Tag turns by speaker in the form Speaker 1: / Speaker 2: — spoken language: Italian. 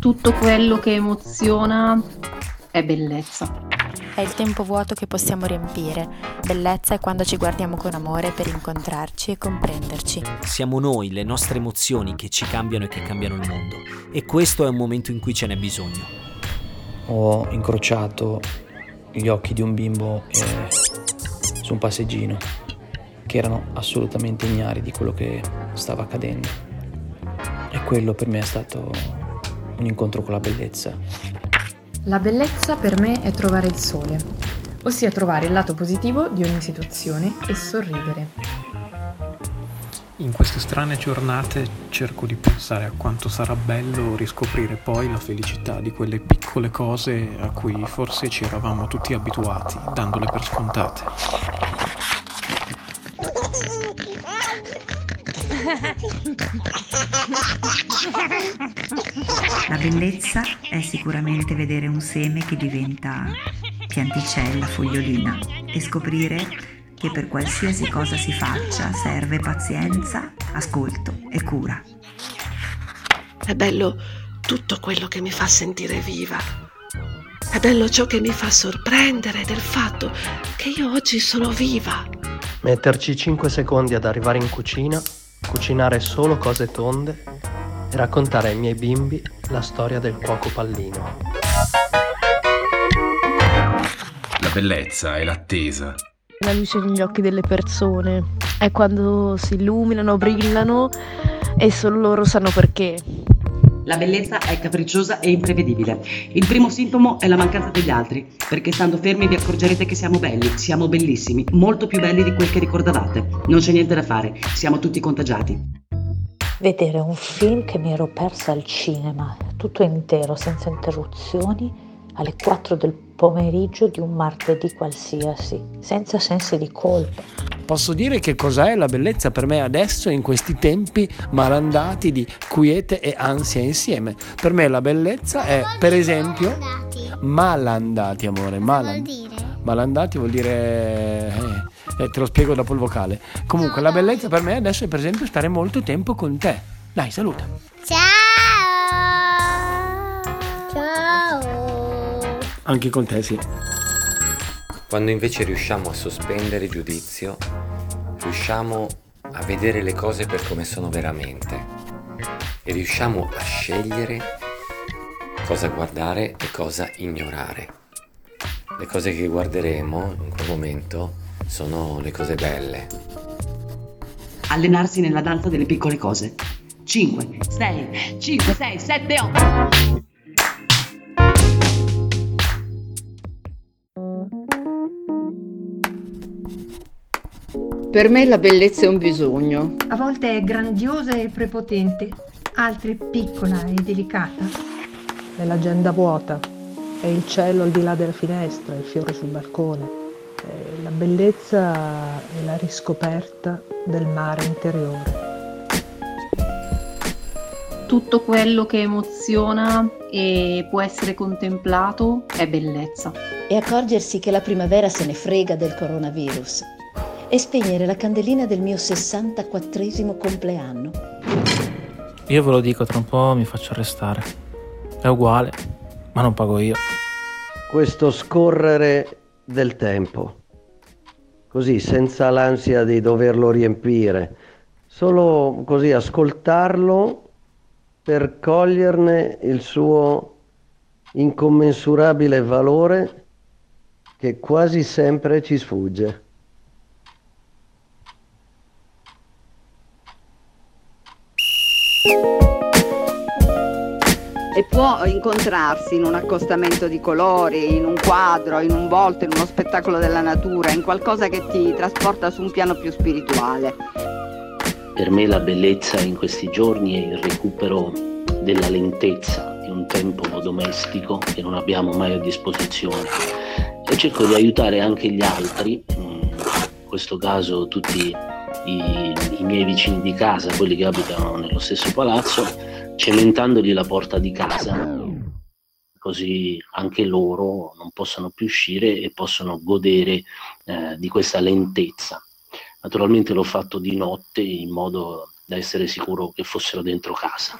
Speaker 1: Tutto quello che emoziona è bellezza.
Speaker 2: È il tempo vuoto che possiamo riempire. Bellezza è quando ci guardiamo con amore per incontrarci e comprenderci.
Speaker 3: Siamo noi, le nostre emozioni, che ci cambiano e che cambiano il mondo. E questo è un momento in cui ce n'è bisogno.
Speaker 4: Ho incrociato gli occhi di un bimbo e... su un passeggino, che erano assolutamente ignari di quello che stava accadendo. E quello per me è stato un incontro con la bellezza.
Speaker 5: La bellezza per me è trovare il sole, ossia trovare il lato positivo di ogni situazione e sorridere.
Speaker 6: In queste strane giornate cerco di pensare a quanto sarà bello riscoprire poi la felicità di quelle piccole cose a cui forse ci eravamo tutti abituati, dandole per scontate.
Speaker 7: La bellezza è sicuramente vedere un seme che diventa pianticella, fogliolina e scoprire che per qualsiasi cosa si faccia serve pazienza, ascolto e cura.
Speaker 8: È bello tutto quello che mi fa sentire viva. È bello ciò che mi fa sorprendere del fatto che io oggi sono viva.
Speaker 9: Metterci 5 secondi ad arrivare in cucina cucinare solo cose tonde e raccontare ai miei bimbi la storia del cuoco pallino.
Speaker 10: La bellezza è l'attesa.
Speaker 11: La luce negli occhi delle persone è quando si illuminano, brillano e solo loro sanno perché.
Speaker 12: La bellezza è capricciosa e imprevedibile. Il primo sintomo è la mancanza degli altri, perché stando fermi vi accorgerete che siamo belli, siamo bellissimi, molto più belli di quel che ricordavate. Non c'è niente da fare, siamo tutti contagiati.
Speaker 13: Vedere un film che mi ero persa al cinema, tutto intero, senza interruzioni, alle 4 del pomeriggio di un martedì qualsiasi, senza sensi di colpa
Speaker 4: posso dire che cos'è la bellezza per me adesso in questi tempi malandati di quiete e ansia insieme. Per me la bellezza è, per esempio, malandati, amore, malandati. Malandati vuol dire... Eh, eh, te lo spiego dopo il vocale. Comunque, la bellezza per me adesso è, per esempio, stare molto tempo con te. Dai, saluta.
Speaker 14: Ciao! Ciao!
Speaker 4: Anche con te, sì.
Speaker 15: Quando invece riusciamo a sospendere giudizio, riusciamo a vedere le cose per come sono veramente e riusciamo a scegliere cosa guardare e cosa ignorare. Le cose che guarderemo in quel momento sono le cose belle.
Speaker 12: Allenarsi nella danza delle piccole cose. 5, 6, 5, 6, 7, 8.
Speaker 16: Per me la bellezza è un bisogno.
Speaker 5: A volte è grandiosa e prepotente, altre piccola e delicata.
Speaker 17: È l'agenda vuota, è il cielo al di là della finestra, il fiore sul balcone. È la bellezza è la riscoperta del mare interiore.
Speaker 1: Tutto quello che emoziona e può essere contemplato è bellezza.
Speaker 18: E accorgersi che la primavera se ne frega del coronavirus e spegnere la candelina del mio 64 compleanno.
Speaker 4: Io ve lo dico, tra un po' mi faccio arrestare. È uguale, ma non pago io.
Speaker 9: Questo scorrere del tempo, così senza l'ansia di doverlo riempire, solo così ascoltarlo per coglierne il suo incommensurabile valore che quasi sempre ci sfugge.
Speaker 16: E può incontrarsi in un accostamento di colori, in un quadro, in un volto, in uno spettacolo della natura, in qualcosa che ti trasporta su un piano più spirituale.
Speaker 19: Per me la bellezza in questi giorni è il recupero della lentezza di un tempo domestico che non abbiamo mai a disposizione e cerco di aiutare anche gli altri, in questo caso tutti i, i miei vicini di casa, quelli che abitano nello stesso palazzo, cementandogli la porta di casa così anche loro non possono più uscire e possono godere eh, di questa lentezza. Naturalmente l'ho fatto di notte in modo da essere sicuro che fossero dentro casa.